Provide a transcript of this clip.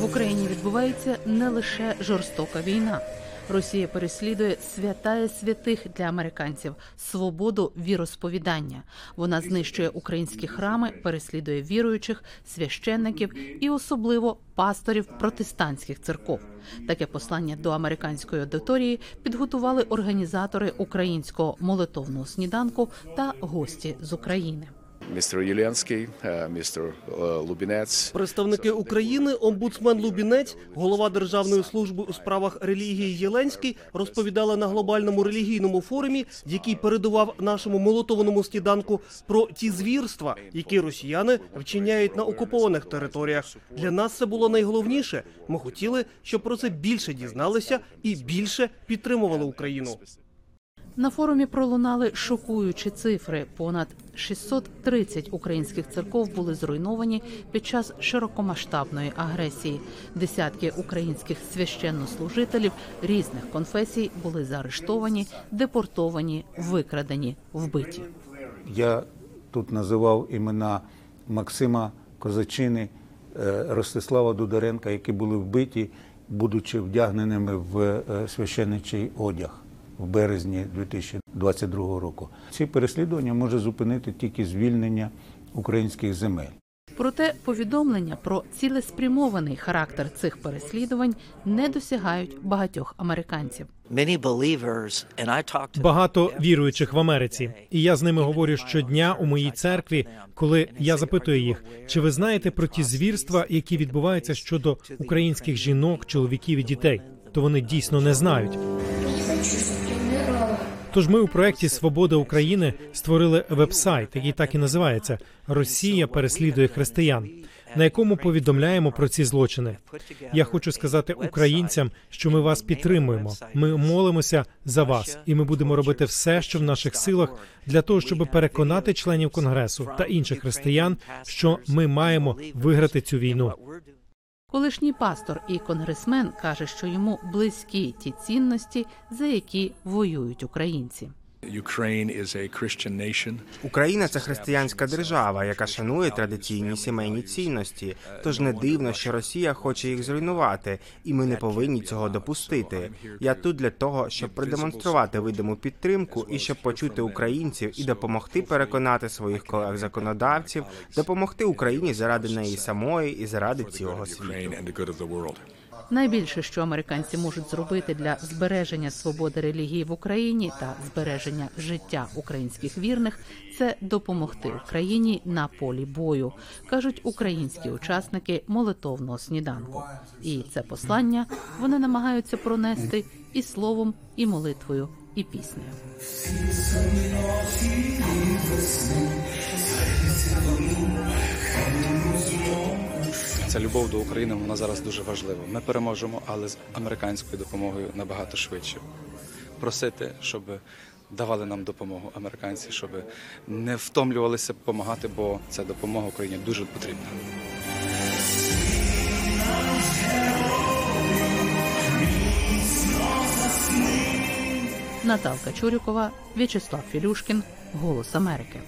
В Україні відбувається не лише жорстока війна. Росія переслідує святає святих для американців свободу віросповідання. Вона знищує українські храми, переслідує віруючих, священників і особливо пасторів протестантських церков. Таке послання до американської аудиторії підготували організатори українського молитовного сніданку та гості з України. Містер Єлянський, е, містер е, Лубінець. Представники України, омбудсмен Лубінець, голова Державної служби у справах релігії Єленський розповідали на глобальному релігійному форумі, який передував нашому молотованому сніданку, про ті звірства, які росіяни вчиняють на окупованих територіях. Для нас це було найголовніше. Ми хотіли, щоб про це більше дізналися і більше підтримували Україну. На форумі пролунали шокуючі цифри. Понад 630 українських церков були зруйновані під час широкомасштабної агресії. Десятки українських священнослужителів різних конфесій були заарештовані, депортовані, викрадені, вбиті. Я тут називав імена Максима Козачини, е, Ростислава Дударенка, які були вбиті, будучи вдягненими в е, священичий одяг в березні 2022 року. Ці переслідування може зупинити тільки звільнення українських земель. Проте повідомлення про цілеспрямований характер цих переслідувань не досягають багатьох американців. Багато віруючих в Америці, і я з ними говорю щодня у моїй церкві, коли я запитую їх, чи ви знаєте про ті звірства, які відбуваються щодо українських жінок, чоловіків і дітей, то вони дійсно не знають. Тож ми у проєкті Свобода України створили веб-сайт, який так і називається Росія переслідує християн, на якому повідомляємо про ці злочини. Я хочу сказати українцям, що ми вас підтримуємо. Ми молимося за вас, і ми будемо робити все, що в наших силах, для того, щоб переконати членів конгресу та інших християн, що ми маємо виграти цю війну. Колишній пастор і конгресмен каже, що йому близькі ті цінності, за які воюють українці. Україна це християнська держава, яка шанує традиційні сімейні цінності. Тож не дивно, що Росія хоче їх зруйнувати, і ми не повинні цього допустити. Я тут для того, щоб продемонструвати видиму підтримку і щоб почути українців і допомогти переконати своїх колег законодавців, допомогти Україні заради неї самої і заради цілого світу. Найбільше, що американці можуть зробити для збереження свободи релігії в Україні та збереження життя українських вірних, це допомогти Україні на полі бою, кажуть українські учасники молитовного сніданку. І це послання вони намагаються пронести і словом, і молитвою, і піснею. Ця любов до України вона зараз дуже важлива. Ми переможемо, але з американською допомогою набагато швидше. Просити, щоб давали нам допомогу американці, щоб не втомлювалися допомагати, бо ця допомога Україні дуже потрібна. Наталка Чурікова, В'ячеслав Філюшкін, Голос Америки.